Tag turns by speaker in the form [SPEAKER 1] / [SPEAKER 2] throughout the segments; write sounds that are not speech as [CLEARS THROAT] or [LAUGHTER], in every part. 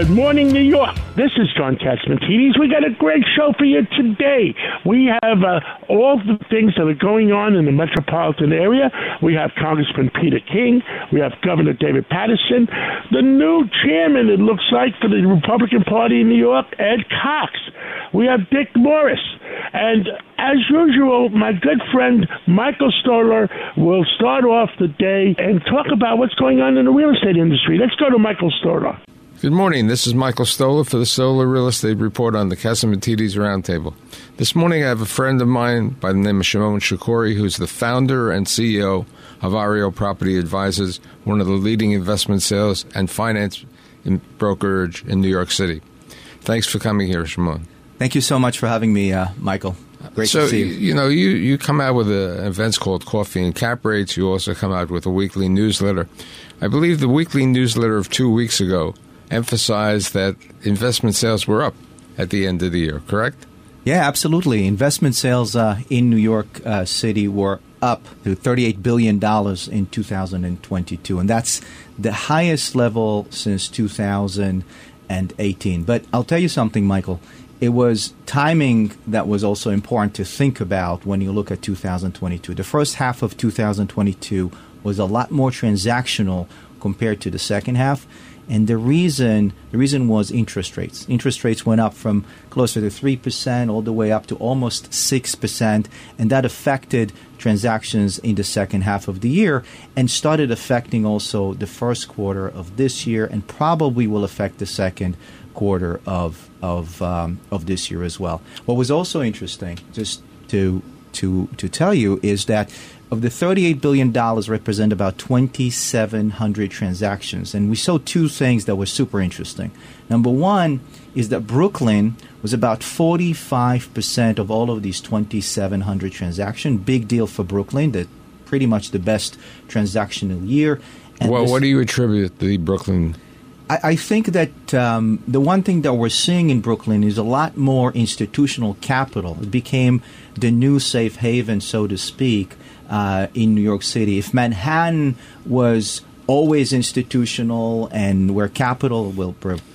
[SPEAKER 1] Good morning, New York. This is John Catsimatidis. We got a great show for you today. We have uh, all the things that are going on in the metropolitan area. We have Congressman Peter King. We have Governor David Paterson. The new chairman, it looks like, for the Republican Party in New York, Ed Cox. We have Dick Morris. And as usual, my good friend Michael Stoller will start off the day and talk about what's going on in the real estate industry. Let's go to Michael Stoller.
[SPEAKER 2] Good morning. This is Michael Stoller for the Stoller Real Estate Report on the Catsimatidis Roundtable. This morning I have a friend of mine by the name of Shimon Shkury, who's the founder and CEO of Ariel Property Advisors, one of the leading investment sales and finance brokerage in New York City. Thanks for coming here, Shimon.
[SPEAKER 3] Thank you so much for having me, uh, Michael. Great
[SPEAKER 2] so,
[SPEAKER 3] to see you.
[SPEAKER 2] You know, you, you come out with a, events called Coffee and Cap Rates. You also come out with a weekly newsletter. I believe the weekly newsletter of two weeks ago emphasized that investment sales were up at the end of the year, correct?
[SPEAKER 3] Yeah, absolutely. Investment sales uh, in New York uh, City were up to $38 billion in 2022, and that's the highest level since 2018. But I'll tell you something, Michael. It was timing that was also important to think about when you look at 2022. The first half of 2022 was a lot more transactional compared to the second half and the reason the reason was interest rates. Interest rates went up from closer to three percent all the way up to almost six percent, and that affected transactions in the second half of the year, and started affecting also the first quarter of this year, and probably will affect the second quarter of of um, of this year as well. What was also interesting, just to to to tell you, is that of the $38 billion represent about 2,700 transactions. And we saw two things that were super interesting. Number one is that Brooklyn was about 45% of all of these 2,700 transactions. Big deal for Brooklyn, that pretty much the best transactional year.
[SPEAKER 2] And well, this, what do you attribute the Brooklyn
[SPEAKER 3] I, think that um, the one thing that we're seeing in Brooklyn is a lot more institutional capital. It became the new safe haven, so to speak, uh, in New York City. If Manhattan was always institutional and where capital,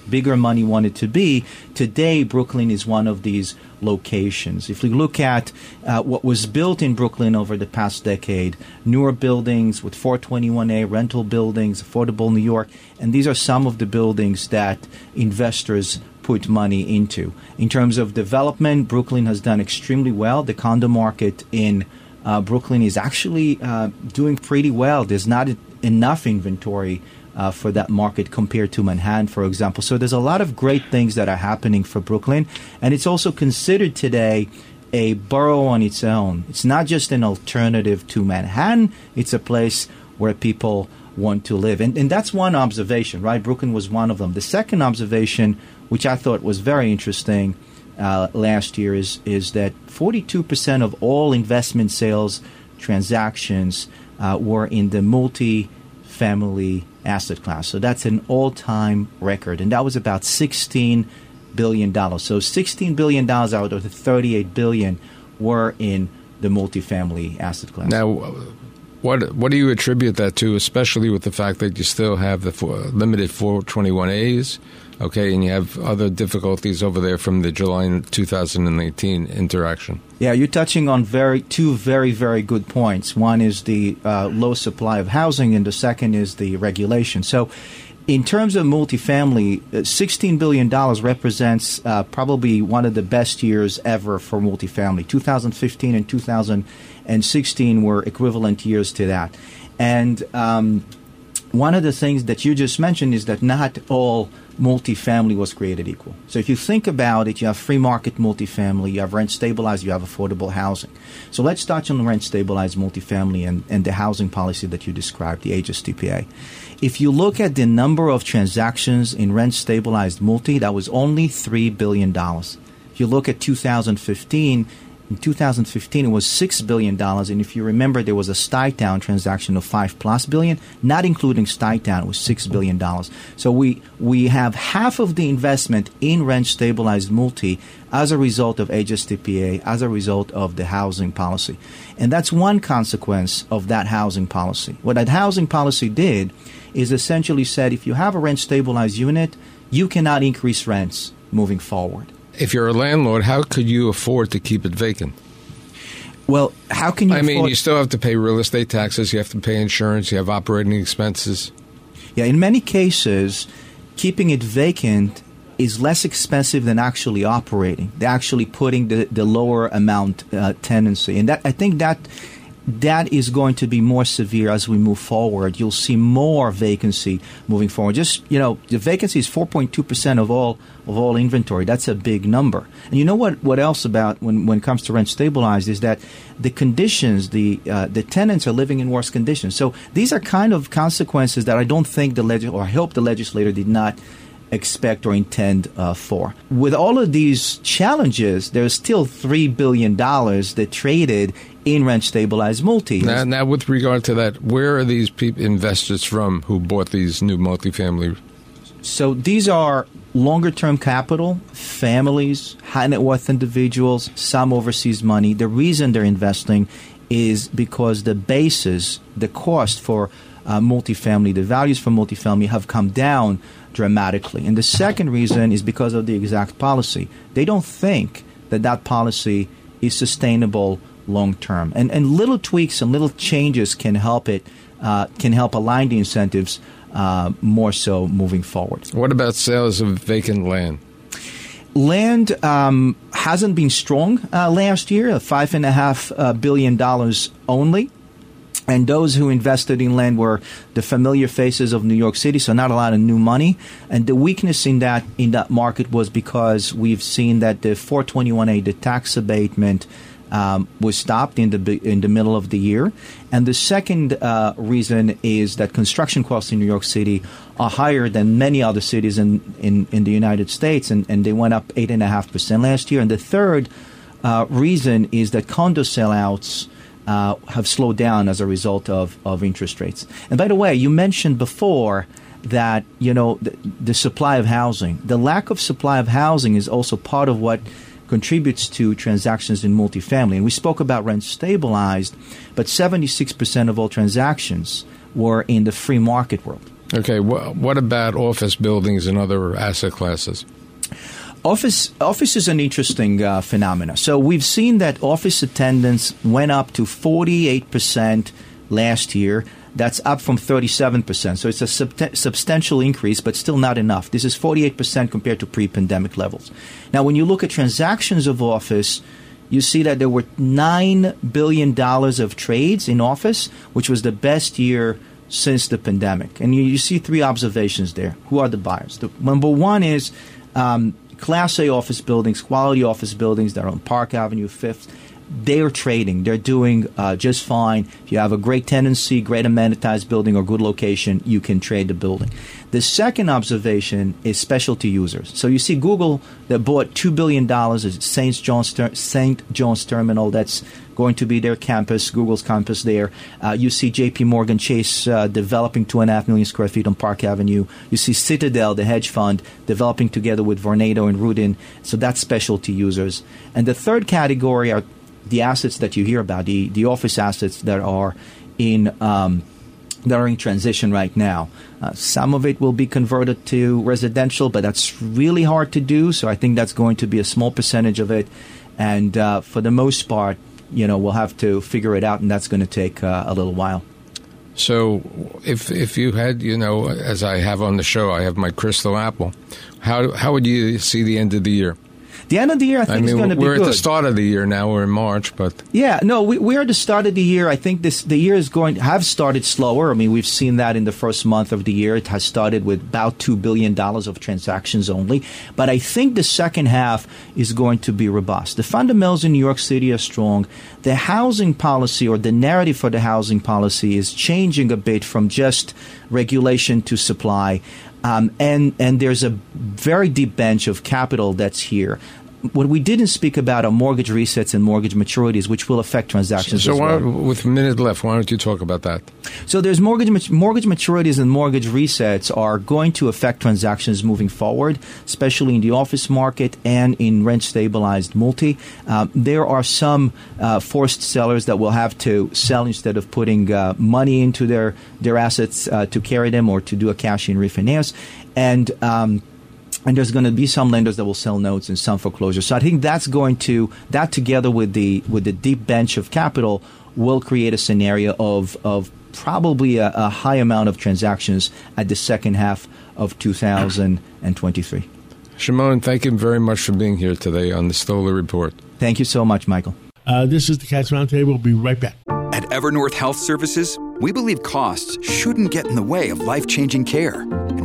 [SPEAKER 3] bigger money wanted to be, today Brooklyn is one of these locations. If we look at uh, what was built in Brooklyn over the past decade, newer buildings with 421A, rental buildings, affordable New York, and these are some of the buildings that investors put money into. In terms of development, Brooklyn has done extremely well. The condo market in uh, Brooklyn is actually uh, doing pretty well. There's not enough inventory uh, for that market compared to Manhattan, for example. So there's a lot of great things that are happening for Brooklyn, and it's also considered today a borough on its own. It's not just an alternative to Manhattan. It's a place where people want to live, and and that's one observation, right? Brooklyn was one of them. The second observation, which I thought was very interesting uh, last year is is that 42% of all investment sales transactions uh, were in the multi-family asset class. So that's an all-time record, and that was about 16 billion dollars. So 16 billion dollars out of the 38 billion were in the multifamily asset class.
[SPEAKER 2] Now, what what do you attribute that to, especially with the fact that you still have the four, limited 421As? Okay, and you have other difficulties over there from the July 2018 interaction.
[SPEAKER 3] Yeah, you're touching on very two very very good points. One is the uh, low supply of housing, and the second is the regulation. So, in terms of multifamily, uh, $16 billion represents uh, probably one of the best years ever for multifamily. 2015 and 2016 were equivalent years to that. And um, one of the things that you just mentioned is that not all multifamily was created equal. So if you think about it, you have free market multifamily, you have rent stabilized, you have affordable housing. So let's touch on rent stabilized multifamily and, and the housing policy that you described, the HSTPA. If you look at the number of transactions in rent stabilized multi, that was only $3 billion. If you look at 2015, in 2015, it was six billion dollars, and if you remember, there was a Stuytown transaction of five plus billion, not including Stuytown, it was six billion dollars. So we we have half of the investment in rent stabilized multi as a result of HSTPA, as a result of the housing policy, and that's one consequence of that housing policy. What that housing policy did is essentially said, if you have a rent stabilized unit, you cannot increase rents moving forward.
[SPEAKER 2] If you're a landlord, how could you afford to keep it vacant?
[SPEAKER 3] Well, how can you?
[SPEAKER 2] I mean,
[SPEAKER 3] afford-
[SPEAKER 2] you still have to pay real estate taxes, you have to pay insurance, you have operating expenses.
[SPEAKER 3] Yeah, in many cases, keeping it vacant is less expensive than actually operating. They're actually putting the, the lower amount uh, tenancy, and that I think that that is going to be more severe as we move forward. You'll see more vacancy moving forward. Just you know, the vacancy is 4.2 percent of all of all inventory. That's a big number. And you know what? What else about when when it comes to rent stabilized is that the conditions, the uh, the tenants are living in worse conditions. So these are kind of consequences that I don't think the legis- or I hope the legislator did not expect or intend uh, for. With all of these challenges, there's still three billion dollars that traded in rent stabilized multi.
[SPEAKER 2] Now, now, with regard to that, where are these peop investors from who bought these new multifamily?
[SPEAKER 3] So these are longer term capital, families, high net worth individuals, some overseas money. The reason they're investing is because the basis, the cost for uh, multifamily, the values for multifamily have come down dramatically. And the second reason is because of the exact policy. They don't think that that policy is sustainable long term. And, and little tweaks and little changes can help it, uh, can help align the incentives uh, more so moving forward.
[SPEAKER 2] What about sales of vacant land?
[SPEAKER 3] Land um, hasn't been strong uh, last year, five and a half uh, billion dollars only. And those who invested in land were the familiar faces of New York City, so not a lot of new money. And the weakness in that in that market was because we've seen that the 421A, the tax abatement, um, was stopped in the in the middle of the year. And the second uh, reason is that construction costs in New York City are higher than many other cities in, in, in the United States, and, and they went up eight and a half percent last year. And the third uh, reason is that condo sellouts uh, have slowed down as a result of, of interest rates. And by the way, you mentioned before that you know the, the supply of housing, the lack of supply of housing is also part of what contributes to transactions in multifamily. And we spoke about rent stabilized, but 76% of all transactions were in the free market world.
[SPEAKER 2] Okay, wh- what about office buildings and other asset classes?
[SPEAKER 3] Office office is an interesting uh, phenomena. So we've seen that office attendance went up to 48% last year. That's up from 37%. So it's a subta- substantial increase, but still not enough. This is 48% compared to pre-pandemic levels. Now, when you look at transactions of office, you see that there were $9 billion of trades in office, which was the best year since the pandemic. And you, you see three observations there. Who are the buyers? The, number one is um, Class A office buildings, quality office buildings that are on Park Avenue, Fifth. They are trading. They're doing uh, just fine. If you have a great tenancy, great amenitized building, or good location, you can trade the building. The second observation is specialty users. So you see Google that bought two billion dollars at St. John's St. John's Terminal. That's going to be their campus, Google's campus there. Uh, you see J.P. Morgan Chase uh, developing two and a half million square feet on Park Avenue. You see Citadel, the hedge fund, developing together with Vornado and Rudin. So that's specialty users. And the third category are the assets that you hear about, the, the office assets that are in um, that are in transition right now. Uh, some of it will be converted to residential, but that's really hard to do. So I think that's going to be a small percentage of it, and uh, for the most part, you know, we'll have to figure it out, and that's going to take uh, a little while.
[SPEAKER 2] So, if if you had, you know, as I have on the show, I have my crystal apple. How how would you see the end of the year?
[SPEAKER 3] The end of the year, I think,
[SPEAKER 2] I mean,
[SPEAKER 3] is going to be good.
[SPEAKER 2] we're at the start of the year now. We're in March, but
[SPEAKER 3] Yeah, no, we, we're at the start of the year. I think this the year is going have started slower. I mean, we've seen that in the first month of the year. It has started with about two billion dollars of transactions only. But I think the second half is going to be robust. The fundamentals in New York City are strong. The housing policy or the narrative for the housing policy is changing a bit from just regulation to supply. Um, and and there's a very deep bench of capital that's here. What we didn't speak about are mortgage resets and mortgage maturities, which will affect transactions
[SPEAKER 2] so
[SPEAKER 3] as
[SPEAKER 2] why, with a minute left, why don't you talk about that?
[SPEAKER 3] So there's mortgage mortgage maturities and mortgage resets are going to affect transactions moving forward, especially in the office market and in rent stabilized multi. Um, there are some uh, forced sellers that will have to sell instead of putting uh, money into their their assets uh, to carry them or to do a cash in refinance, and um, and there's going to be some lenders that will sell notes and some foreclosures. So I think that's going to that together with the with the deep bench of capital will create a scenario of of probably a, a high amount of transactions at the second half of 2023.
[SPEAKER 2] Shimon, thank you very much for being here today on the Stoller Report.
[SPEAKER 3] Thank you so much, Michael.
[SPEAKER 4] Uh, this is the Cats Roundtable. We'll be right back.
[SPEAKER 5] At Evernorth Health Services, we believe costs shouldn't get in the way of life changing care,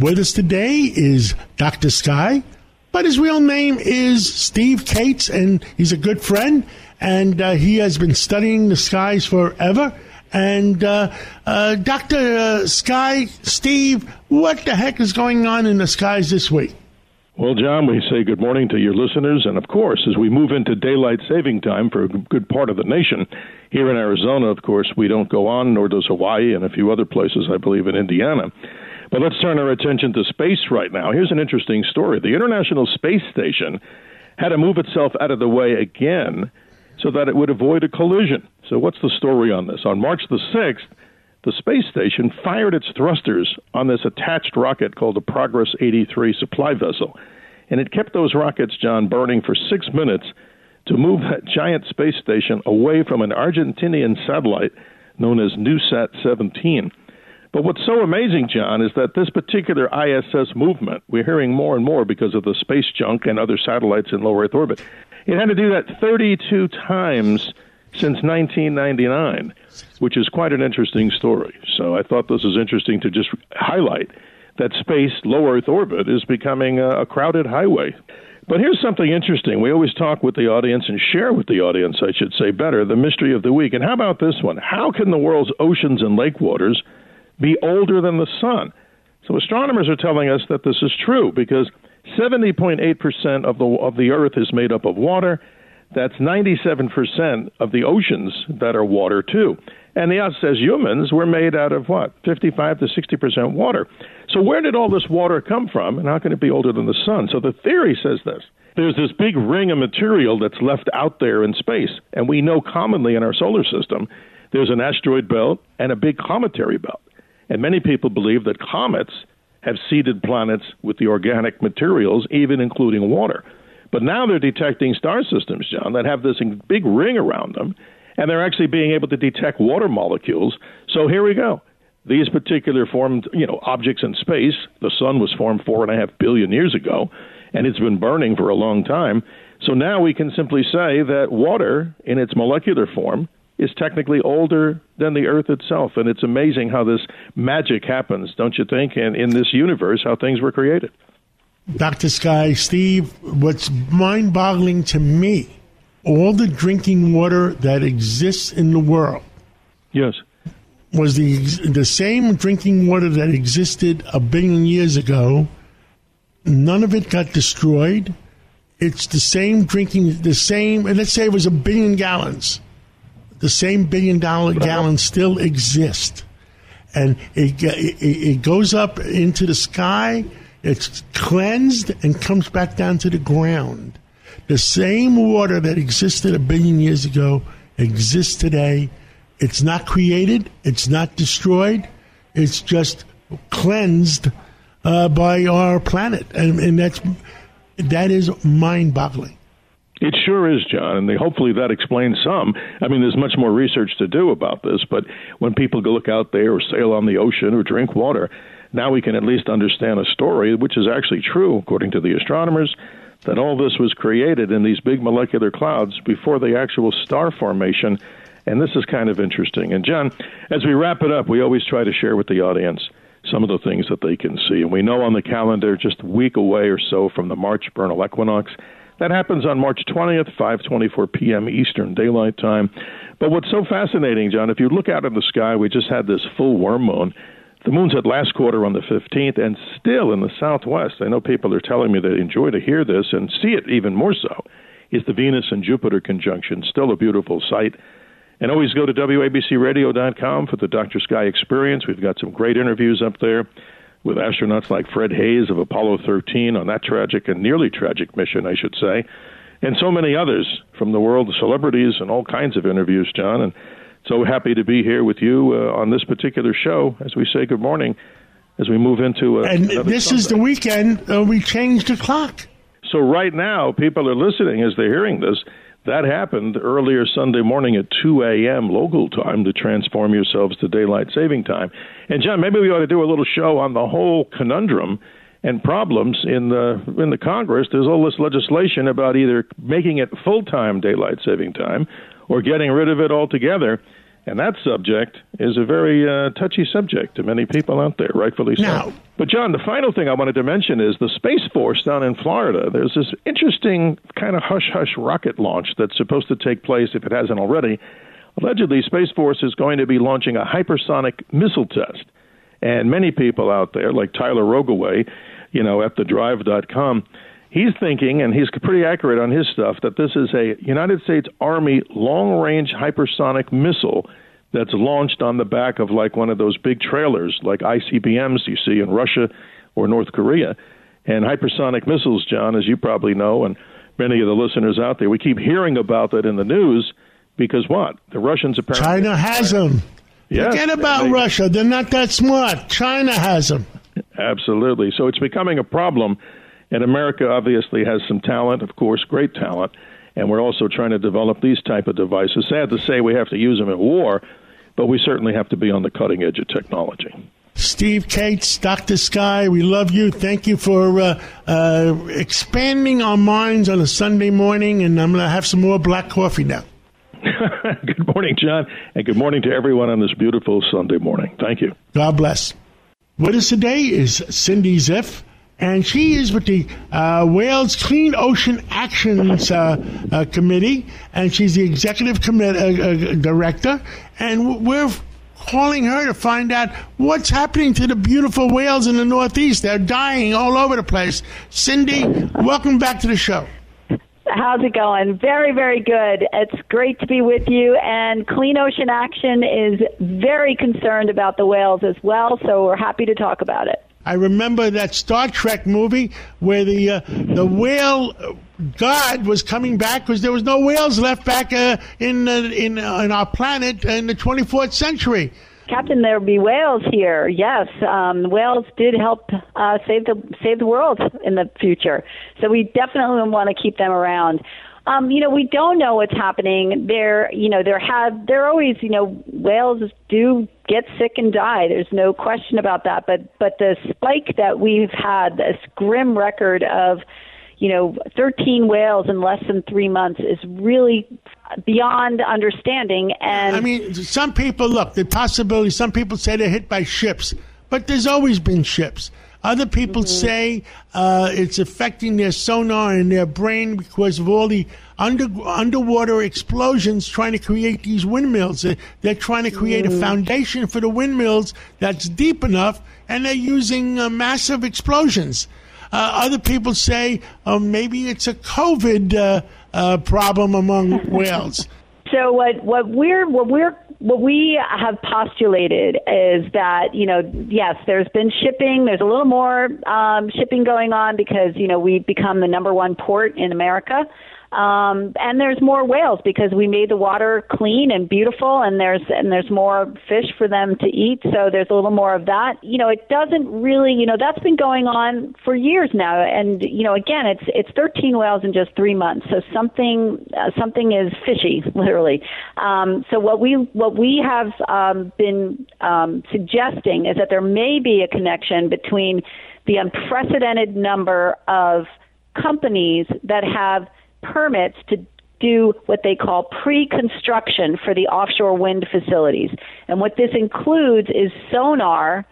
[SPEAKER 4] With us today is Dr. Sky, but his real name is Steve Cates, and he's a good friend, and uh, he has been studying the skies forever. And uh, uh, Dr. Uh, Sky, Steve, what the heck is going on in the skies this week?
[SPEAKER 6] Well, John, we say good morning to your listeners. And of course, as we move into daylight saving time for a good part of the nation, here in Arizona, of course, we don't go on, nor does Hawaii and a few other places, I believe, in Indiana. But let's turn our attention to space right now. Here's an interesting story. The International Space Station had to move itself out of the way again so that it would avoid a collision. So, what's the story on this? On March the 6th, the space station fired its thrusters on this attached rocket called the Progress 83 supply vessel. And it kept those rockets, John, burning for six minutes to move that giant space station away from an Argentinian satellite known as NuSat 17. But what's so amazing, John, is that this particular ISS movement, we're hearing more and more because of the space junk and other satellites in low Earth orbit, it had to do that 32 times since 1999, which is quite an interesting story. So I thought this was interesting to just highlight that space, low Earth orbit, is becoming a, a crowded highway. But here's something interesting. We always talk with the audience and share with the audience, I should say better, the mystery of the week. And how about this one? How can the world's oceans and lake waters be older than the sun? So astronomers are telling us that this is true because 70.8% of the of the earth is made up of water. That's 97% of the oceans that are water too. And the us as humans, we're made out of what? 55 to 60% water. So where did all this water come from and how can it be older than the sun? So the theory says this. There's this big ring of material that's left out there in space. And we know commonly in our solar system, there's an asteroid belt and a big cometary belt. And many people believe that comets have seeded planets with the organic materials, even including water. But now they're detecting star systems, John, that have this big ring around them, and they're actually being able to detect water molecules. So here we go. These particular formed, you know, objects in space. The sun was formed four and a half billion years ago, and it's been burning for a long time. So now we can simply say that water, in its molecular form, is technically older than the Earth itself. And it's amazing how this magic happens, don't you think? And in this universe, how things were created.
[SPEAKER 4] Dr. Sky, Steve, what's mind boggling to me, all the drinking water that exists in the world
[SPEAKER 6] Yes.
[SPEAKER 4] was the, the same drinking water that existed a billion years ago. None of it got destroyed. It's the same drinking, the same, and let's say it was a billion gallons. The same billion dollar gallons still exist. and it, it it goes up into the sky. It's cleansed and comes back down to the ground. The same water that existed a billion years ago exists today. It's not created. It's not destroyed. It's just cleansed uh, by our planet, and, and that's that is mind-boggling.
[SPEAKER 6] It sure is, John, and they, hopefully that explains some. I mean, there's much more research to do about this, but when people go look out there or sail on the ocean or drink water, now we can at least understand a story, which is actually true, according to the astronomers, that all this was created in these big molecular clouds before the actual star formation. And this is kind of interesting. And, John, as we wrap it up, we always try to share with the audience some of the things that they can see. And we know on the calendar, just a week away or so from the March vernal equinox, that happens on March 20th, 5:24 p.m. Eastern Daylight Time. But what's so fascinating, John, if you look out in the sky, we just had this full worm moon. The moon's at last quarter on the 15th, and still in the southwest. I know people are telling me they enjoy to hear this and see it even more so. Is the Venus and Jupiter conjunction still a beautiful sight? And always go to WABCRadio.com for the Dr. Sky experience. We've got some great interviews up there with astronauts like Fred Haise of Apollo 13 on that tragic and nearly tragic mission, I should say, and so many others from the world of celebrities and all kinds of interviews, John. And so happy to be here with you uh, on this particular show as we say good morning as we move into. Uh,
[SPEAKER 4] And this is the weekend uh, we changed the clock.
[SPEAKER 6] So right now, people are listening as they're hearing this. That happened earlier Sunday morning at 2 a.m. local time to transform yourselves to daylight saving time. And John, maybe we ought to do a little show on the whole conundrum and problems in the in the Congress. There's all this legislation about either making it full time daylight saving time or getting rid of it altogether. And that subject is a very uh, touchy subject to many people out there, rightfully so.
[SPEAKER 4] Now-
[SPEAKER 6] But John, the final thing I wanted to mention is the Space Force down in Florida. There's this interesting kind of hush hush rocket launch that's supposed to take place if it hasn't already. Allegedly, Space Force is going to be launching a hypersonic missile test. And many people out there, like Tyler Rogoway, you know, at thedrive.com, he's thinking, and he's pretty accurate on his stuff, that this is a United States Army long range hypersonic missile that's launched on the back of like one of those big trailers, like ICBMs you see in Russia or North Korea. And hypersonic missiles, John, as you probably know, and many of the listeners out there, we keep hearing about that in the news because what? The Russians apparently.
[SPEAKER 4] China has them.
[SPEAKER 6] Yes,
[SPEAKER 4] Forget about
[SPEAKER 6] they-
[SPEAKER 4] Russia. They're not that smart. China has them.
[SPEAKER 6] Absolutely. So it's becoming a problem, and America obviously has some talent, of course, great talent, and we're also trying to develop these type of devices. Sad to say we have to use them in war, but we certainly have to be on the cutting edge of technology.
[SPEAKER 4] Steve Cates, Dr. Sky, we love you. Thank you for uh, uh, expanding our minds on a Sunday morning, and I'm going to have some more black coffee now. [LAUGHS]
[SPEAKER 6] good morning, John, and good morning to everyone on this beautiful Sunday morning. Thank you.
[SPEAKER 4] God bless. With us today is Cindy Zipf, and she is with the uh, Wales Clean Ocean Actions uh, uh, Committee, and she's the executive commi- uh, uh, director. And we're calling her to find out what's happening to the beautiful whales in the Northeast. They're dying all over the place. Cindy, welcome back to the show.
[SPEAKER 7] How's it going? Very, very good. It's great to be with you. And Clean Ocean Action is very concerned about the whales as well, so we're happy to talk about it.
[SPEAKER 4] I remember that Star Trek movie where the uh, the whale god was coming back because there was no whales left back uh, in uh, in uh, in our planet in the 24th century.
[SPEAKER 7] Captain, there be whales here. Yes, um, whales did help uh, save the save the world in the future. So we definitely want to keep them around. Um, you know, we don't know what's happening. There, you know, there have there always, you know, whales do get sick and die. There's no question about that. But but the spike that we've had, this grim record of, you know, 13 whales in less than three months is really beyond understanding. And
[SPEAKER 4] I mean, some people look the possibility. Some people say they're hit by ships, but there's always been ships. Other people say uh, it's affecting their sonar and their brain because of all the under, underwater explosions trying to create these windmills. They're, trying to create a foundation for the windmills that's deep enough, and they're using uh, massive explosions. Uh, other people say uh, maybe it's a COVID uh, uh, problem among [LAUGHS] whales.
[SPEAKER 7] So what what we're what we're what we have postulated is that you know yes, there's been shipping. There's a little more um, shipping going on because you know we've become the number one port in America. Um, and there's more whales because we made the water clean and beautiful, and there's and there's more fish for them to eat. So there's a little more of that. You know, it doesn't really, you know, that's been going on for years now. And you know, again, it's it's 13 whales in just three months. So something uh, something is fishy, [LAUGHS] literally. Um, so what we what we have um, been um, suggesting is that there may be a connection between the unprecedented number of companies that have permits to do what they call pre-construction for the offshore wind facilities. And what this includes is sonar,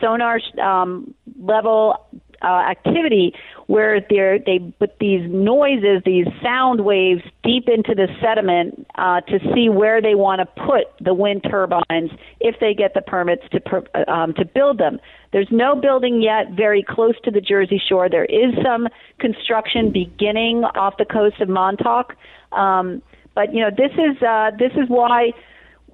[SPEAKER 7] sonar um, level uh, activity where they're, they put these noises, these sound waves deep into the sediment uh, to see where they want to put the wind turbines if they get the permits to per, um, to build them. There's no building yet very close to the Jersey Shore. There is some construction beginning off the coast of Montauk, um, but you know this is uh, this is why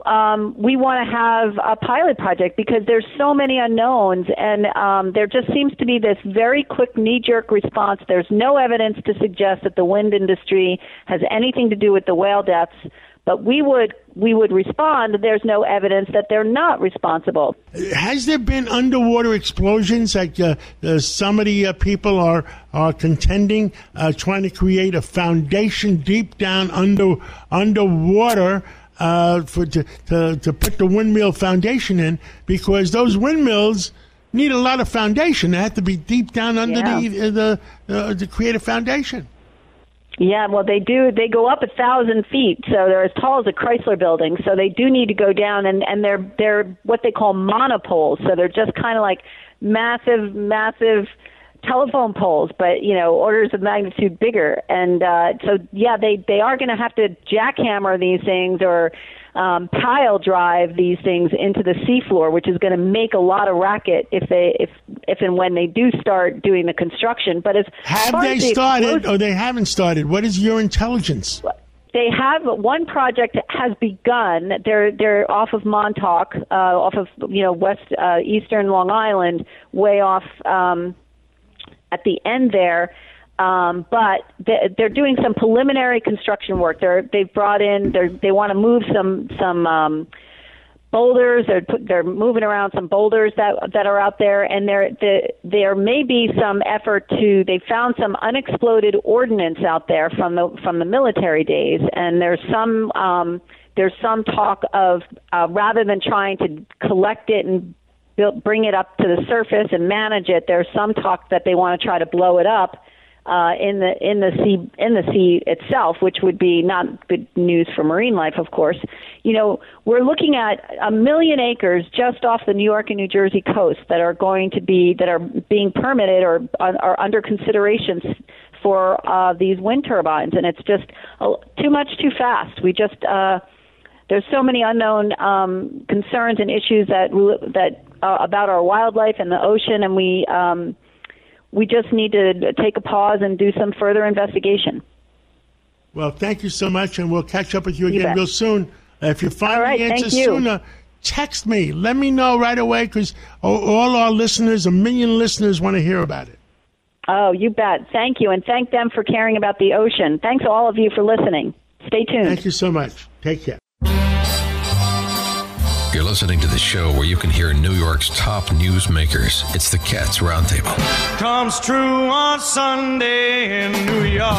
[SPEAKER 7] um, we want to have a pilot project because there's so many unknowns, and um, there just seems to be this very quick knee-jerk response. There's no evidence to suggest that the wind industry has anything to do with the whale deaths, but we would we would respond. There's no evidence that they're not responsible.
[SPEAKER 4] Has there been underwater explosions like uh, uh, some of the uh, people are are contending, uh, trying to create a foundation deep down under underwater? Uh, for to, to to put the windmill foundation in because those windmills need a lot of foundation. They have to be deep down under
[SPEAKER 7] Yeah.
[SPEAKER 4] the the uh, to create a foundation.
[SPEAKER 7] Yeah, well, they do. They go up a thousand feet, so they're as tall as a Chrysler building. So they do need to go down, and and they're they're what they call monopoles. So they're just kind of like massive, massive telephone poles, but you know, orders of magnitude bigger. And uh, so, yeah, they they are going to have to jackhammer these things or um, pile drive these things into the seafloor, which is going to make a lot of racket if they if if and when they do start doing the construction. But as
[SPEAKER 4] Have they
[SPEAKER 7] the
[SPEAKER 4] started or they haven't started? What is your intelligence?
[SPEAKER 7] they have one project has begun. They're they're off of Montauk, uh, off of you know west uh, eastern Long Island, way off um, at the end there. Um, but they, they're doing some preliminary construction work. They're they've brought in They're, they want to move some some um, boulders. They're put, they're moving around some boulders that that are out there, and there the, there may be some effort to. They found some unexploded ordnance out there from the from the military days, and there's some um, there's some talk of uh, rather than trying to collect it and build, bring it up to the surface and manage it, there's some talk that they want to try to blow it up uh, in the in the sea in the sea itself, which would be not good news for marine life, of course. You know, we're looking at a million acres just off the New York and New Jersey coast that are going to be that are being permitted or are under consideration for uh, these wind turbines, and it's just uh, too much too fast. We just uh, there's so many unknown um, concerns and issues that that uh, about our wildlife and the ocean, and we um, we just need to take a pause and do some further investigation.
[SPEAKER 4] Well, thank you so much, and we'll catch up with you
[SPEAKER 7] You
[SPEAKER 4] again
[SPEAKER 7] bet.
[SPEAKER 4] real soon. Uh, if you find
[SPEAKER 7] right,
[SPEAKER 4] the answer
[SPEAKER 7] you.
[SPEAKER 4] sooner, text me. Let me know right away because all our listeners, a million listeners, want to hear about it.
[SPEAKER 7] Oh, you bet. Thank you, and thank them for caring about the ocean. Thanks all of you for listening. Stay tuned.
[SPEAKER 4] Thank you so much. Take care.
[SPEAKER 8] You're listening to the show where you can hear New York's top newsmakers. It's the Cats Roundtable.
[SPEAKER 9] comes true on Sunday in New York.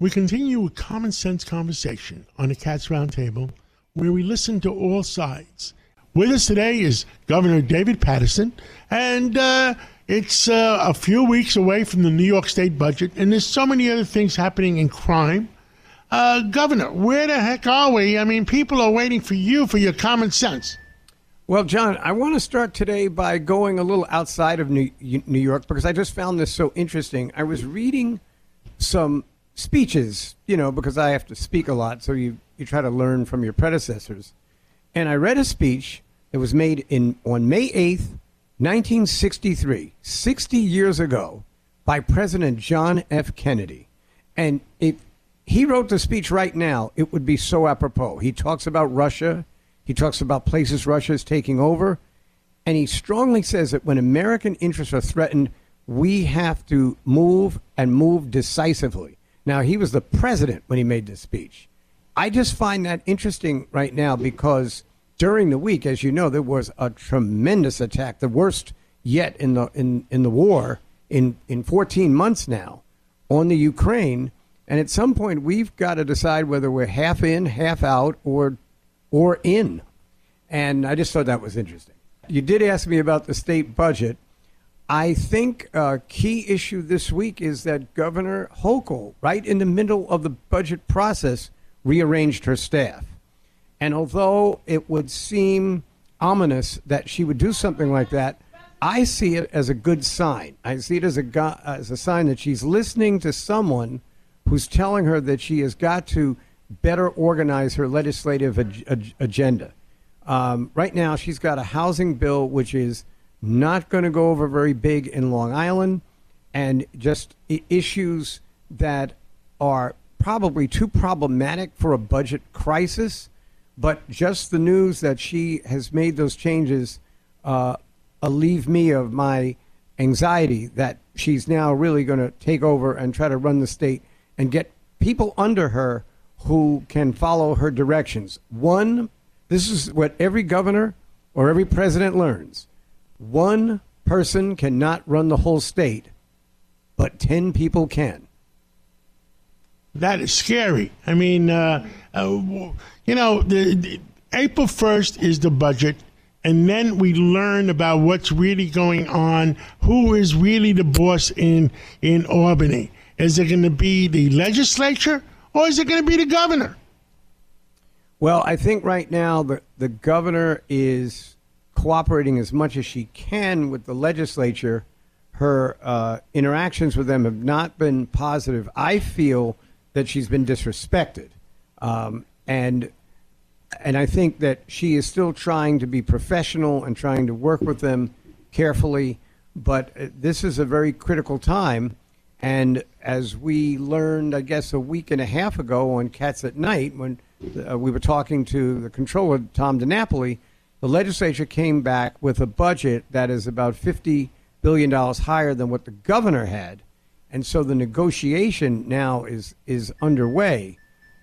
[SPEAKER 4] We continue a common sense conversation on the Cats Roundtable where we listen to all sides. With us today is Governor David Paterson, and uh, it's uh, a few weeks away from the New York State budget, and there's so many other things happening in crime. Uh, Governor, where the heck are we? I mean, people are waiting for you for your common sense.
[SPEAKER 10] Well, John, I want to start today by going a little outside of New, New York because I just found this so interesting. I was reading some speeches, you know, because I have to speak a lot, so you, you try to learn from your predecessors. And I read a speech that was made in on May 8th, 1963, 60 years ago, by President John F. Kennedy. And if he wrote the speech right now, it would be so apropos. He talks about Russia, he talks about places Russia is taking over, and he strongly says that when American interests are threatened, we have to move and move decisively. Now, he was the president when he made this speech. I just find that interesting right now because during the week, as you know, there was a tremendous attack, the worst yet in the in, in the war in, in 14 months now on the Ukraine. And at some point, we've got to decide whether we're half in, half out, or or in. And I just thought that was interesting. You did ask me about the state budget. I think a key issue this week is that Governor Hochul, right in the middle of the budget process, rearranged her staff. And although it would seem ominous that she would do something like that, I see it as a good sign. I see it as a go- as a sign that she's listening to someone who's telling her that she has got to better organize her legislative ag- ag- agenda. Um, right now, she's got a housing bill which is not going to go over very big in Long Island, and just I- issues that are probably too problematic for a budget crisis. But just the news that she has made those changes uh, me of my anxiety that she's now really going to take over and try to run the state and get people under her who can follow her directions. One, this is what every governor or every president learns. One person cannot run the whole state, but 10 people can.
[SPEAKER 4] That is scary. I mean, uh, uh, you know, the, the, April 1st is the budget, and then we learn about what's really going on, who is really the boss in, in Albany. Is it going to be the legislature or is it going to be the governor?
[SPEAKER 10] Well, I think right now the, the governor is cooperating as much as she can with the legislature. Her uh, interactions with them have not been positive. I feel that she's been disrespected, um, and and I think that she is still trying to be professional and trying to work with them carefully. But uh, this is a very critical time, and as we learned, I guess a week and a half ago on Cats at Night, when uh, we were talking to the controller Tom DiNapoli, the legislature came back with a budget that is about fifty billion dollars higher than what the governor had, and so the negotiation now is is underway.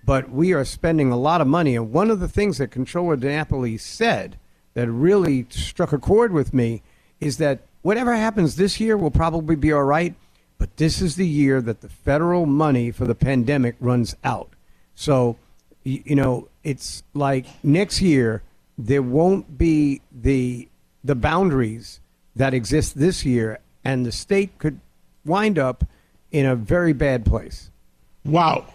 [SPEAKER 10] But we are spending a lot of money, and one of the things that Controller DiNapoli said that really struck a chord with me is that whatever happens this year will probably be all right, but this is the year that the federal money for the pandemic runs out. So, you know, it's like next year there won't be the the boundaries that exist this year, and the state could wind up in a very bad place.
[SPEAKER 4] Wow.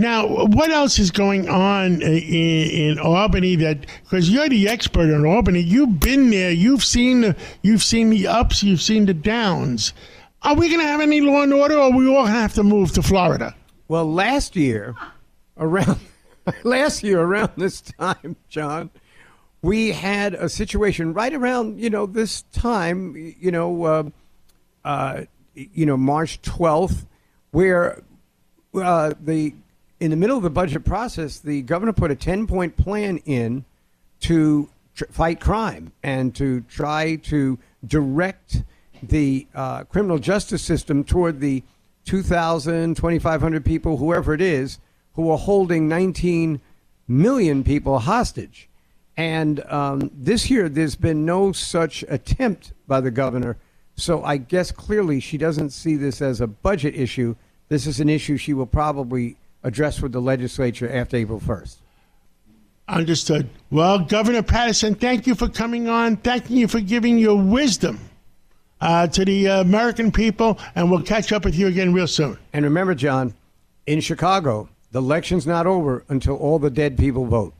[SPEAKER 4] Now, what else is going on in, in Albany? That because you're the expert on Albany, you've been there, you've seen the, you've seen the ups, you've seen the downs. Are we going to have any law and order, or are we all going to have to move to Florida?
[SPEAKER 10] Well, last year, around [LAUGHS] last year around this time, John, we had a situation right around you know this time, you know, uh, uh, you know March twelfth, where uh, the in the middle of the budget process, the governor put a ten point plan in to tr- fight crime and to try to direct the uh, criminal justice system toward the 2,000, 2,500 people, whoever it is, who are holding 19 million people hostage. And um, this year, there's been no such attempt by the governor. So I guess clearly she doesn't see this as a budget issue. This is an issue she will probably address with the legislature after April 1st.
[SPEAKER 4] Understood. Well, Governor Paterson, thank you for coming on. Thank you for giving your wisdom uh, to the uh, American people, and we'll catch up with you again real soon.
[SPEAKER 10] And remember, John, in Chicago, the election's not over until all the dead people vote.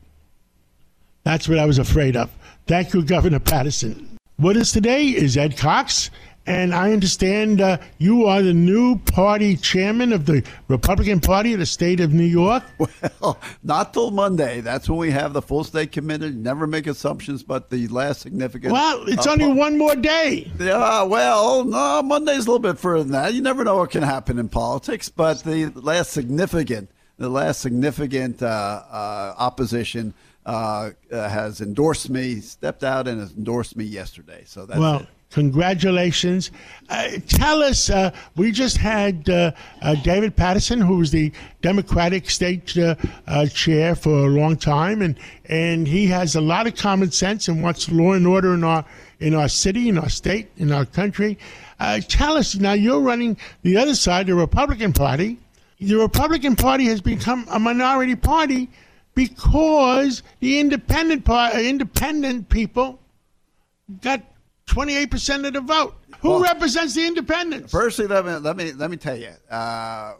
[SPEAKER 4] That's what I was afraid of. Thank you, Governor Paterson. What is today is Ed Cox, And I understand uh, you are the new party chairman of the Republican Party of the state of New York. [LAUGHS]
[SPEAKER 11] Well, not till Monday. That's when we have the full state committee. Never make assumptions, but the last significant.
[SPEAKER 4] Well, it's
[SPEAKER 11] uh,
[SPEAKER 4] only
[SPEAKER 11] po-
[SPEAKER 4] one more day.
[SPEAKER 11] Yeah, well, no, Monday's a little bit further than that. You never know what can happen in politics, but the last significant, the last significant uh, uh, opposition uh, uh, has endorsed me, stepped out and has endorsed me yesterday. So that's
[SPEAKER 4] well,
[SPEAKER 11] it.
[SPEAKER 4] Congratulations. Uh, tell us, uh, we just had uh, uh, David Paterson, who was the Democratic state uh, uh, chair for a long time, and, and he has a lot of common sense and wants law and order in our, in our city, in our state, in our country. Tell us, now you're running the other side, the Republican Party. The Republican Party has become a minority party because the independent part, independent people got 28% of the vote. Who
[SPEAKER 11] Well-
[SPEAKER 4] represents the independents?
[SPEAKER 11] Firstly, let me let me let me tell you. Uh,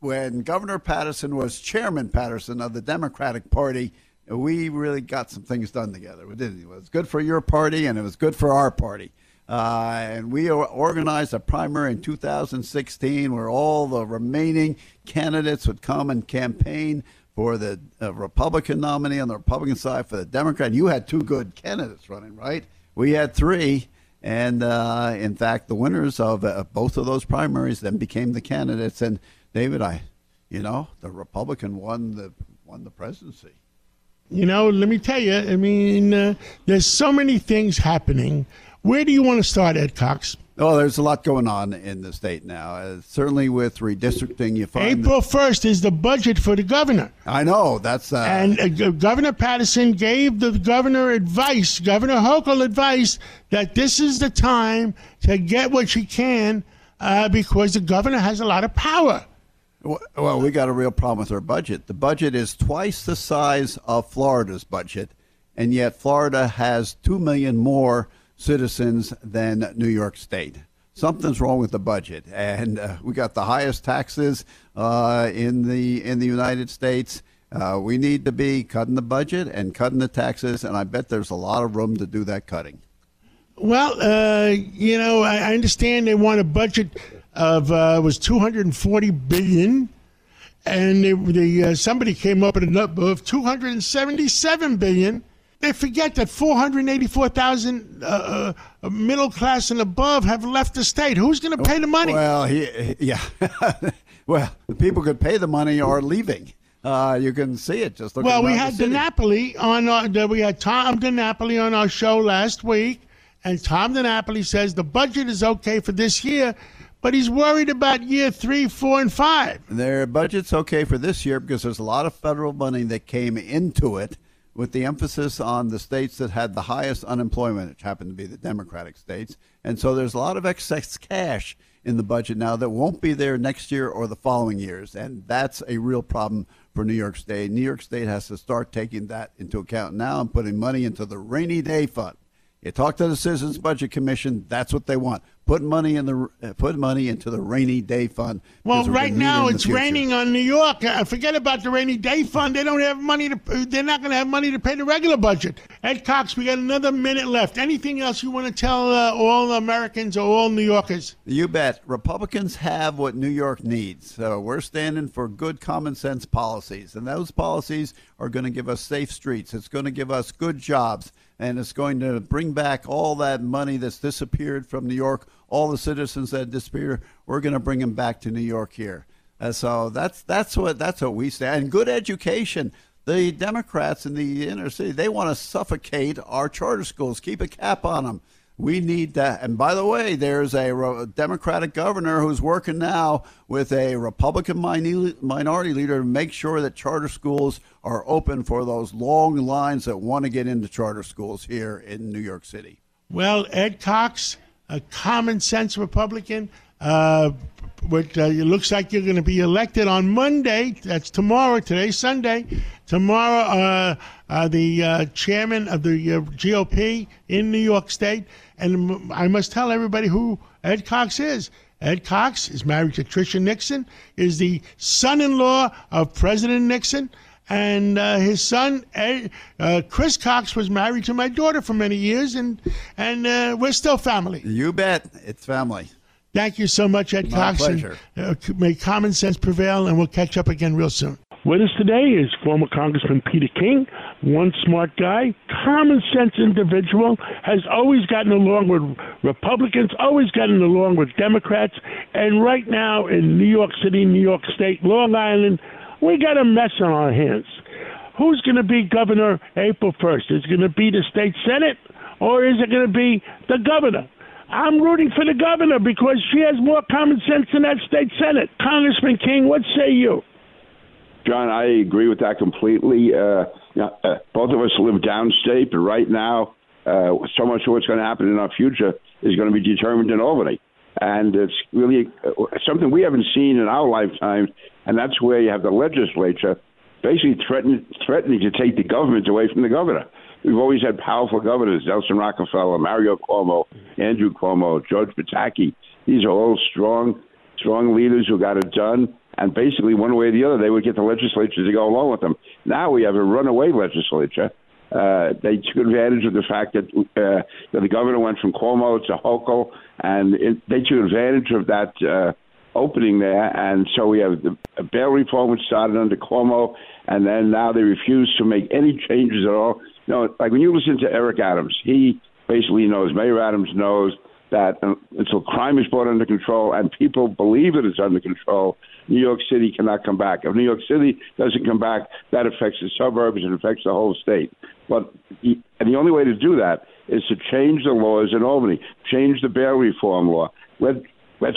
[SPEAKER 11] when Governor Paterson was Chairman Paterson of the Democratic Party, we really got some things done together. We did. It was good for your party, and it was good for our party. Uh, and we organized a primary in 2016 where all the remaining candidates would come and campaign for the uh, Republican nominee on the Republican side for the Democrat. You had two good candidates running, right? We had three. And uh, in fact, the winners of uh, both of those primaries then became the candidates. And David, I, you know, the Republican won the won the presidency.
[SPEAKER 4] You know, let me tell you, I mean, uh, there's so many things happening. Where do you want to start, Ed Cox?
[SPEAKER 11] Oh, there's a lot going on in the state now. Uh, certainly with redistricting, you find.
[SPEAKER 4] April 1st is the budget for the governor.
[SPEAKER 11] I know that's. Uh,
[SPEAKER 4] And uh, Governor Paterson gave the governor advice, Governor Hochul advice, that this is the time to get what you can uh, because the governor has a lot of power.
[SPEAKER 11] Well, we got a real problem with our budget. The budget is twice the size of Florida's budget, and yet Florida has 2 million more citizens than New York State. Something's wrong with the budget, and uh, we got the highest taxes uh, in the in the United States. Uh, we need to be cutting the budget and cutting the taxes, and I bet there's a lot of room to do that cutting.
[SPEAKER 4] Well, uh, you know, I, understand they want a budget of uh, was 240 billion, and they, the uh, somebody came up with a number of 277 billion. They forget that 484,000 uh, uh, middle class and above have left the state. Who's going to pay the money?
[SPEAKER 11] Well, he, yeah. [LAUGHS] well, the people could pay the money are leaving. Uh, you can see it. Just look
[SPEAKER 4] Well, we had. DiNapoli on. Our, we had Tom DiNapoli on our show last week, and Tom DiNapoli says the budget is okay for this year, but he's worried about year three, four, and five.
[SPEAKER 11] Their budget's okay for this year because there's a lot of federal money that came into it with the emphasis on the states that had the highest unemployment, which happened to be the Democratic states. And so there's a lot of excess cash in the budget now that won't be there next year or the following years. And that's a real problem for New York State. New York State has to start taking that into account now and putting money into the rainy day fund. You talk to the Citizens Budget Commission, that's what they want. Put money in the uh, put money into the rainy day fund.
[SPEAKER 4] Well, right
[SPEAKER 11] gonna need it
[SPEAKER 4] now it's raining on New York. Uh, forget about the rainy day fund. They don't have money to. They're not going to have money to pay the regular budget. Ed Cox, we got another minute left. Anything else you want to tell uh, all Americans or all New Yorkers?
[SPEAKER 11] You bet. Republicans have what New York needs. So we're standing for good common sense policies. And those policies are going to give us safe streets. It's going to give us good jobs. And it's going to bring back all that money that's disappeared from New York, all the citizens that disappeared. We're going to bring them back to New York here. Uh, so that's that's what that's what we say. And good education. The Democrats in the inner city they want to suffocate our charter schools, keep a cap on them. We need that. And by the way, there's a Democratic governor who's working now with a Republican minority leader to make sure that charter schools are open for those long lines that want to get into charter schools here in New York City.
[SPEAKER 4] Well, Ed Cox, a common sense Republican. Uh, uh, it looks like you're going to be elected on Monday. That's tomorrow. Today's Sunday. Tomorrow, uh, uh, the uh, chairman of the uh, GOP in New York State. And I must tell everybody who Ed Cox is. Ed Cox is married to Tricia Nixon, is the son-in-law of President Nixon,
[SPEAKER 12] And uh, his son, Ed, uh, Chris Cox, was married to my daughter for many years, and and uh, we're still family.
[SPEAKER 11] You bet. It's family.
[SPEAKER 12] Thank you so much, Ed
[SPEAKER 11] My
[SPEAKER 12] Cox. and,
[SPEAKER 11] pleasure.
[SPEAKER 12] uh, may common sense prevail, and we'll catch up again real soon.
[SPEAKER 4] With us today is former Congressman Peter King, one smart guy, common sense individual, has always gotten along with Republicans, always gotten along with Democrats, and right now in New York City, New York State, Long Island, we got a mess on our hands. Who's going to be governor April 1st? Is it going to be the state senate or is it going to be the governor? I'm rooting for the governor because she has more common sense than that state senate. Congressman King, what say you?
[SPEAKER 13] John, I agree with that completely. Uh, uh, both of us live downstate, but right now, uh, so much of what's going to happen in our future is going to be determined in Albany. And it's really uh, something we haven't seen in our lifetime, and that's where you have the legislature basically threatening, threatening to take the government away from the governor. We've always had powerful governors: Nelson Rockefeller, Mario Cuomo, Andrew Cuomo, George Pataki. These are all strong, strong leaders who got it done. And basically, one way or the other, they would get the legislature to go along with them. Now we have a runaway legislature. Uh, they took advantage of the fact that, uh, that the governor went from Cuomo to Hochul, and it, they took advantage of that uh, opening there. And so we have the bail reform, which started under Cuomo, and then now they refuse to make any changes at all. No, like when you listen to Eric Adams, he basically knows, Mayor Adams knows that uh, until crime is brought under control and people believe it is under control, New York City cannot come back. If New York City doesn't come back, that affects the suburbs and affects the whole state. But and the only way to do that is to change the laws in Albany, change the bail reform law. Let let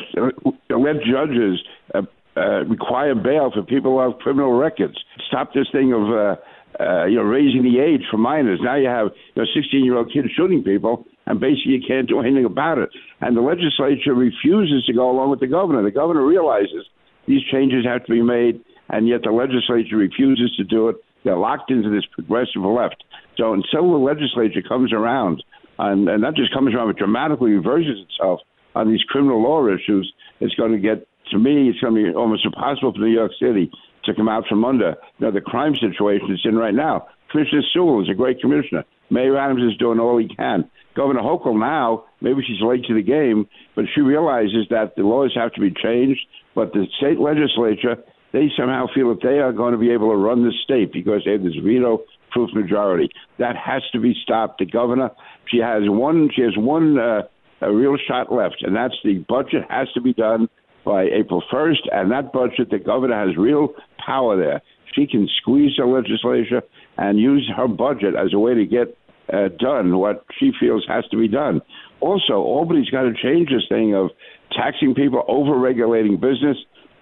[SPEAKER 13] let judges uh, uh, require bail for people who have criminal records. Stop this thing of uh, uh, you know raising the age for minors. Now you have you know 16 year old kids shooting people, and basically you can't do anything about it. And the legislature refuses to go along with the governor. The governor realizes these changes have to be made, and yet the legislature refuses to do it. They're locked into this progressive left. So until the legislature comes around, and, and that just comes around, but dramatically reverses itself on these criminal law issues, it's going to get, to me, it's going to be almost impossible for New York City to come out from under you the crime situation it's in right now. Commissioner Sewell is a great commissioner. Mayor Adams is doing all he can. Governor Hochul now, maybe she's late to the game, but she realizes that the laws have to be changed. But the state legislature, they somehow feel that they are going to be able to run the state because they have this veto-proof majority. That has to be stopped. The governor, she has one, she has one uh, real shot left, and that's the budget has to be done by April 1st. And that budget, the governor has real power there. She can squeeze the legislature and use her budget as a way to get uh, done what she feels has to be done. Also, Albany's got to change this thing of taxing people, over regulating business.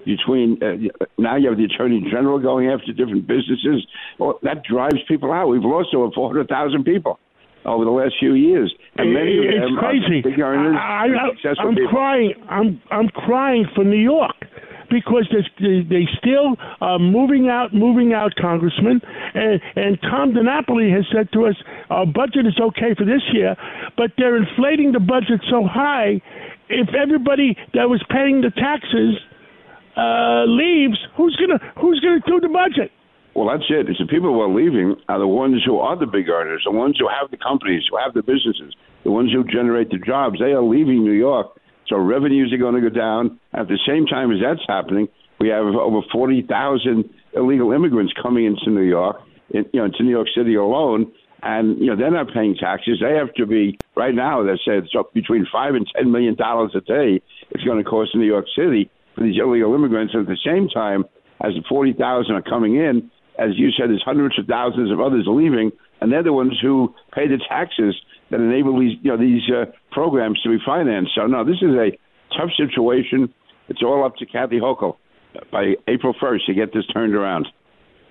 [SPEAKER 13] Between uh, now, you have the attorney general going after different businesses. Well, that drives people out. We've lost over four hundred thousand people over the last few years, and many of
[SPEAKER 4] it's
[SPEAKER 13] them
[SPEAKER 4] crazy.
[SPEAKER 13] are big earners,
[SPEAKER 4] I, I,
[SPEAKER 13] successful
[SPEAKER 4] I'm
[SPEAKER 13] people.
[SPEAKER 4] crying. I'm I'm crying for New York because they still are moving out, moving out, Congressman. And and Tom DiNapoli has said to us, our budget is okay for this year, but they're inflating the budget so high. If everybody that was paying the taxes uh, leaves, who's gonna who's gonna do the budget?
[SPEAKER 13] Well, that's it. It's the people who are leaving are the ones who are the big earners, the ones who have the companies, who have the businesses, the ones who generate the jobs. They are leaving New York, so revenues are going to go down. At the same time as that's happening, we have over forty thousand illegal immigrants coming into New York, in, you know, into New York City alone, and you know they're not paying taxes. They have to be right now. They said it's up between five and ten million dollars a day. It's going to cost New York City for these illegal immigrants. At the same time, as the forty thousand are coming in, as you said, there's hundreds of thousands of others leaving, and they're the ones who pay the taxes that enable these you know these uh, programs to be financed. So no, this is a tough situation. It's all up to Kathy Hochul by April 1st to get this turned around.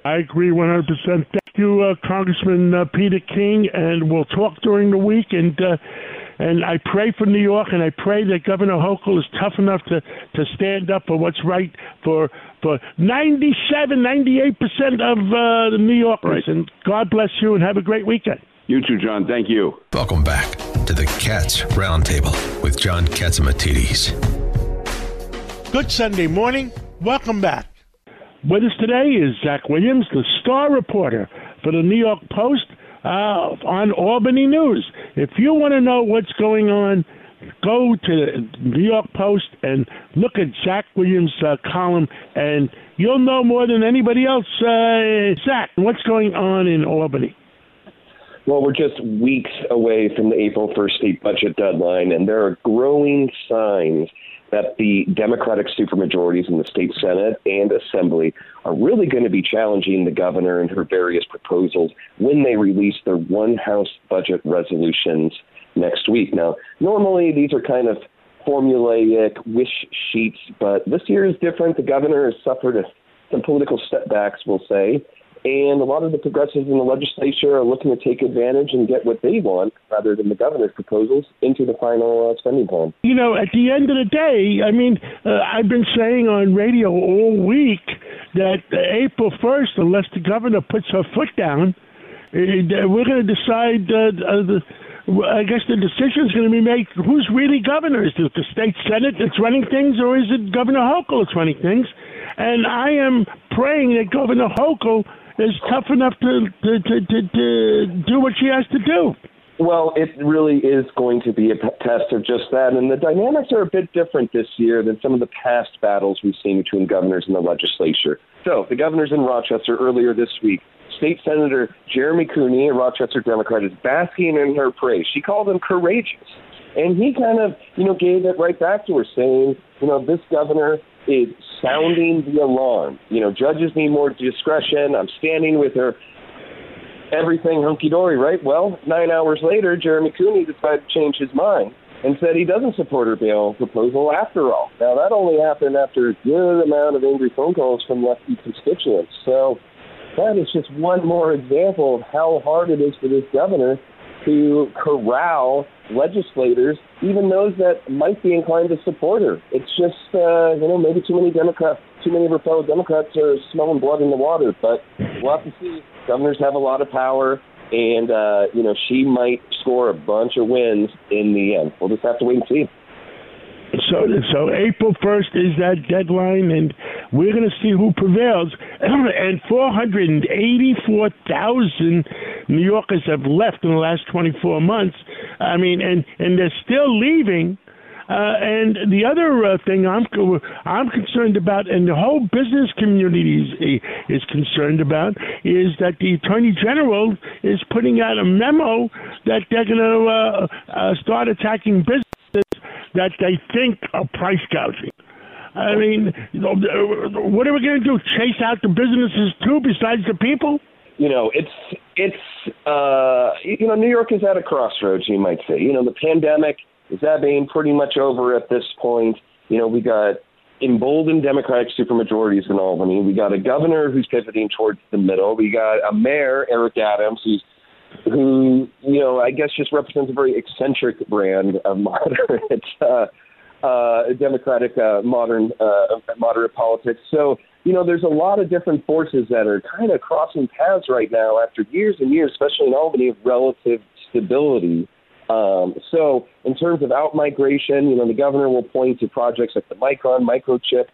[SPEAKER 4] I agree 100%. Thank you, uh, Congressman uh, Peter King, and we'll talk during the week. And uh, and I pray for New York, and I pray that Governor Hochul is tough enough to, to stand up for what's right for for 97, 98 percent of uh, the New Yorkers. And God bless you, and have a great weekend.
[SPEAKER 13] You too, John. Thank you.
[SPEAKER 8] Welcome back to the Cats Roundtable with John Catsimatidis.
[SPEAKER 12] Good Sunday morning. Welcome back.
[SPEAKER 4] With us today is Zach Williams, the star reporter for the New York Post uh, on Albany News. If you want to know what's going on, go to the New York Post and look at Jack Williams' uh, column, and you'll know more than anybody else. Uh, Zach, what's going on in Albany?
[SPEAKER 14] Well, we're just weeks away from the April 1st state budget deadline, and there are growing signs that the Democratic supermajorities in the state Senate and Assembly are really going to be challenging the governor and her various proposals when they release their one House budget resolutions next week. Now, normally these are kind of formulaic wish sheets, but this year is different. The governor has suffered a, some political setbacks, we'll say, and a lot of the progressives in the legislature are looking to take advantage and get what they want rather than the governor's proposals into the final uh, spending plan.
[SPEAKER 4] You know, at the end of the day, I mean, uh, I've been saying on radio all week that April 1st, unless the governor puts her foot down, uh, we're going to decide. Uh, uh, the, I guess the decision is going to be made who's really governor. Is it the state senate that's running things, or is it Governor Hochul that's running things? And I am praying that Governor Hochul is tough enough to to, to, to, to do what she has to do.
[SPEAKER 14] Well, it really is going to be a test of just that. And the dynamics are a bit different this year than some of the past battles we've seen between governors and the legislature. So, the governors in Rochester earlier this week, State Senator Jeremy Cooney, a Rochester Democrat, is basking in her praise. She called him courageous. And he kind of, you know, gave it right back to her, saying, you know, this governor is sounding the alarm. You know, judges need more discretion. I'm standing with her. Everything hunky dory, right? Well, nine hours later, Jeremy Cooney decided to change his mind and said he doesn't support her bail proposal after all. Now, that only happened after a good amount of angry phone calls from lefty constituents. So that is just one more example of how hard it is for this governor to corral legislators, even those that might be inclined to support her. It's just, uh, you know, maybe too many Democrats, too many of her fellow Democrats are smelling blood in the water. But we'll have to see. Governors have a lot of power, and uh, you know she might score a bunch of wins in the end. We'll just have to wait and see.
[SPEAKER 4] So, so April first is that deadline, and we're going to see who prevails. [CLEARS THROAT] And four hundred and eighty-four thousand New Yorkers have left in the last twenty-four months. I mean, and and they're still leaving. Uh, and the other uh, thing I'm I'm concerned about, and the whole business community is, is concerned about, is that the attorney general is putting out a memo that they're going to uh, uh, start attacking businesses that they think are price gouging. I mean, what are we going to do? Chase out the businesses too, besides the people?
[SPEAKER 14] you know, it's it's uh, you know, New York is at a crossroads, you might say. You know, the pandemic is ebbing pretty much over at this point. You know, we got emboldened Democratic supermajorities in Albany. We got a governor who's pivoting towards the middle. We got a mayor, Eric Adams, who's who you know I guess just represents a very eccentric brand of moderate [LAUGHS] uh, uh, democratic uh, modern uh, moderate politics. So you know there's a lot of different forces that are kind of crossing paths right now after years and years, especially in Albany, of relative stability. Um, so in terms of out migration, you know the governor will point to projects like the Micron microchip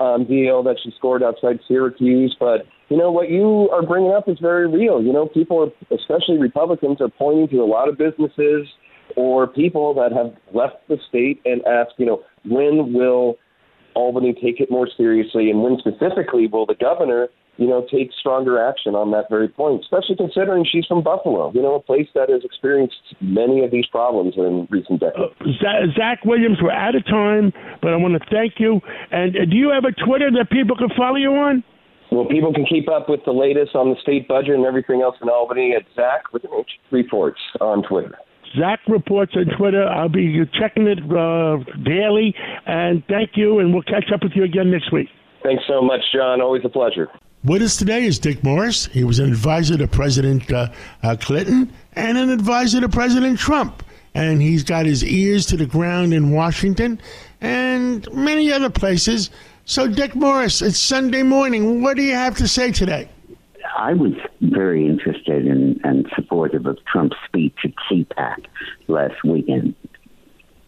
[SPEAKER 14] um, deal that she scored outside Syracuse, but you know, what you are bringing up is very real. You know, people, are, especially Republicans, are pointing to a lot of businesses or people that have left the state and ask, you know, when will Albany take it more seriously, and when specifically will the governor, you know, take stronger action on that very point, especially considering she's from Buffalo, you know, a place that has experienced many of these problems in recent decades.
[SPEAKER 4] Za- Zach Williams, we're out of time, but I want to thank you. And uh, do you have a Twitter that people can follow you on?
[SPEAKER 14] Well, people can keep up with the latest on the state budget and everything else in Albany at Zach with an H reports on Twitter.
[SPEAKER 4] Zach reports on Twitter. I'll be checking it uh, daily. And thank you, and we'll catch up with you again next week.
[SPEAKER 14] Thanks so much, John. Always a pleasure.
[SPEAKER 15] With us today is Dick Morris. He was an advisor to President uh, uh, Clinton and an advisor to President Trump. And he's got his ears to the ground in Washington and many other places. So, Dick Morris, it's Sunday morning. What do you have to say today?
[SPEAKER 16] I was very interested in and supportive of Trump's speech at CPAC last weekend.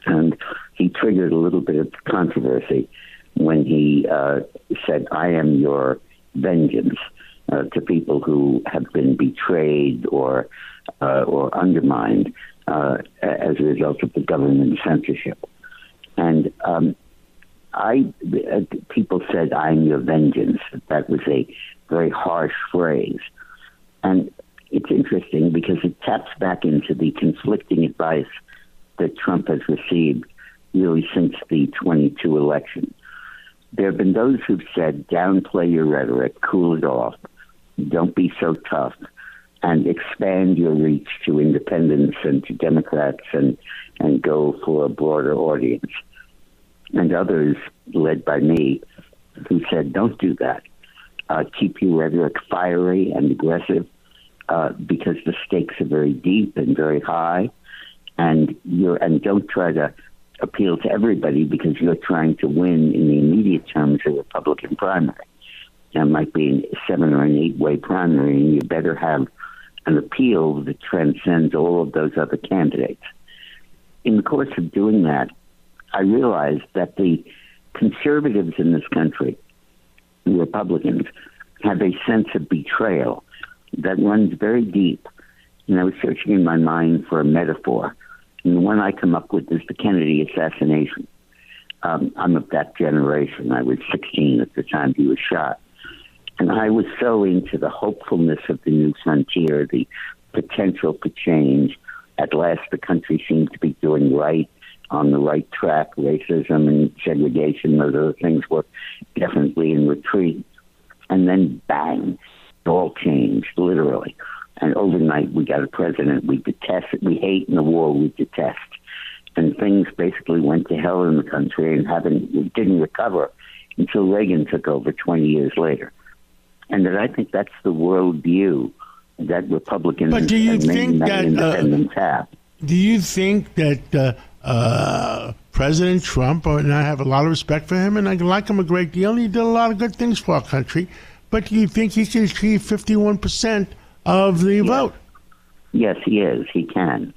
[SPEAKER 16] And he triggered a little bit of controversy when he uh, said, I am your vengeance uh, to people who have been betrayed or uh, or undermined uh, as a result of the government censorship. And um, I, uh, people said, "I'm your vengeance." That was a very harsh phrase, and it's interesting because it taps back into the conflicting advice that Trump has received really since the 22 election. There have been those who've said, downplay your rhetoric, cool it off, don't be so tough, and expand your reach to independents and to Democrats and, and go for a broader audience. And others, led by me, who said, don't do that. Uh, keep your rhetoric fiery and aggressive uh, because the stakes are very deep and very high, and you're and don't try to appeal to everybody because you're trying to win in the immediate terms of the Republican primary. That might be a seven or an eight way primary, and you better have an appeal that transcends all of those other candidates. In the course of doing that, I realized that the conservatives in this country, the Republicans, have a sense of betrayal that runs very deep. And I was searching in my mind for a metaphor. And the one I come up with is the Kennedy assassination. Um, I'm of that generation. I was 16 at the time he was shot. And I was so into the hopefulness of the new frontier, the potential for change. At last, the country seemed to be doing right, on the right track. Racism and segregation, those other things were definitely in retreat. And then, bang, all changed, literally. And overnight, we got a president we detest, we hate, and the war we detest. And things basically went to hell in the country and haven't, didn't recover until Reagan took over 20 years later. And that I think that's the world view that Republicans
[SPEAKER 4] But do you
[SPEAKER 16] and
[SPEAKER 4] think that, uh,
[SPEAKER 16] have.
[SPEAKER 4] Do you think that uh, uh, President Trump, and I have a lot of respect for him, and I like him a great deal, and he did a lot of good things for our country, but do you think he can achieve 51% of the vote?
[SPEAKER 16] Yes, he is. He can,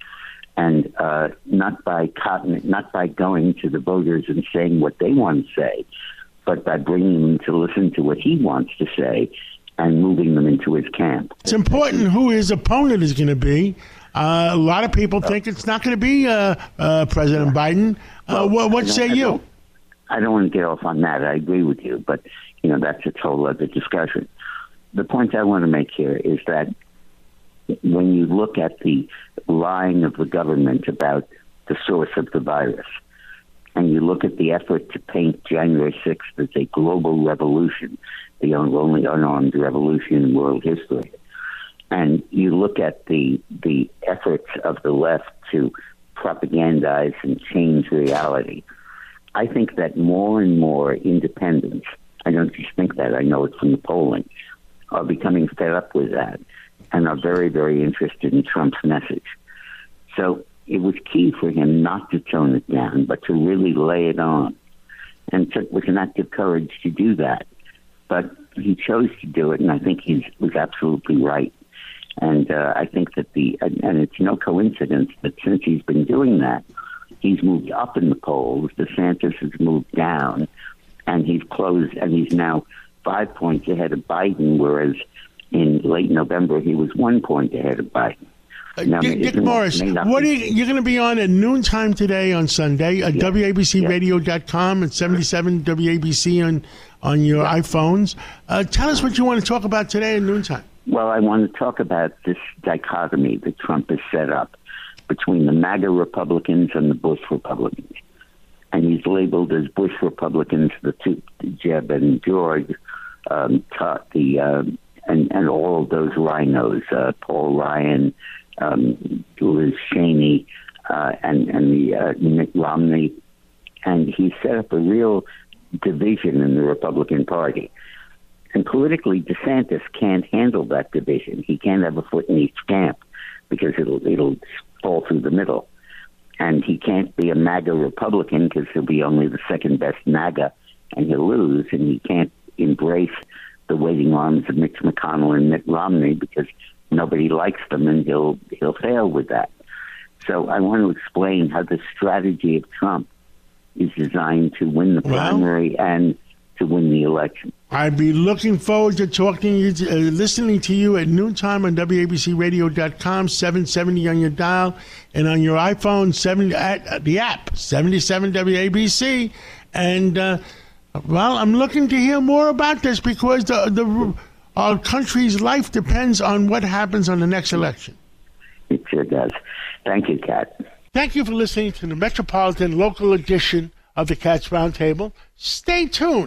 [SPEAKER 16] and uh, not by cotton, not by going to the voters and saying what they want to say, but by bringing them to listen to what he wants to say and moving them into his camp.
[SPEAKER 4] It's important who his opponent is going to be. Uh, a lot of people think it's not going to be uh, uh, President Biden. Uh, what, what say
[SPEAKER 16] I
[SPEAKER 4] you?
[SPEAKER 16] don't- I don't want to get off on that. I agree with you, but you know that's a total other discussion. The point I want to make here is that when you look at the lying of the government about the source of the virus, and you look at the effort to paint January 6th as a global revolution, the only unarmed revolution in world history, and you look at the the efforts of the left to propagandize and change reality, I think that more and more independents, I don't just think that, I know it from the polling, are becoming fed up with that and are very, very interested in Trump's message. So it was key for him not to tone it down, but to really lay it on. And it was an act of courage to do that. But he chose to do it, and I think he was absolutely right. And uh, I think that the, and, and it's no coincidence that since he's been doing that, he's moved up in the polls. DeSantis has moved down, and he's closed, and he's now five points ahead of Biden, whereas in late November he was one point ahead of Biden. Now,
[SPEAKER 4] Dick, Dick Morris, what are you, you're going to be on at noontime today on Sunday at WABCRadio.com and 77 WABC on, on your iPhones. Uh, tell us what you want to talk about today at noontime.
[SPEAKER 16] Well, I want to talk about this dichotomy that Trump has set up between the MAGA Republicans and the Bush Republicans. And he's labeled as Bush Republicans the two, Jeb and George, um, Tut, the, um, and, and all of those RINOs, uh, Paul Ryan, um, Liz Cheney, uh, and, and the uh, Mitt Romney. And he set up a real division in the Republican Party. And politically, DeSantis can't handle that division. He can't have a foot in each camp because it'll it'll fall through the middle. And he can't be a MAGA Republican because he'll be only the second best MAGA, and he'll lose. And he can't embrace the waiting arms of Mitch McConnell and Mitt Romney because nobody likes them, and he'll he'll fail with that. So I want to explain how the strategy of Trump is designed to win the
[SPEAKER 4] Well-
[SPEAKER 16] primary and to win the election.
[SPEAKER 4] I'd be looking forward to talking uh, listening to you at noontime on WABCRadio.com, 770 on your dial, and on your iPhone, 70 at uh, the app, 77 WABC. And, uh, well, I'm looking to hear more about this because the, the our country's life depends on what happens on the next election.
[SPEAKER 16] It sure does. Thank you, Kat.
[SPEAKER 4] Thank you for listening to the Metropolitan Local Edition of the Cats Roundtable. Stay tuned.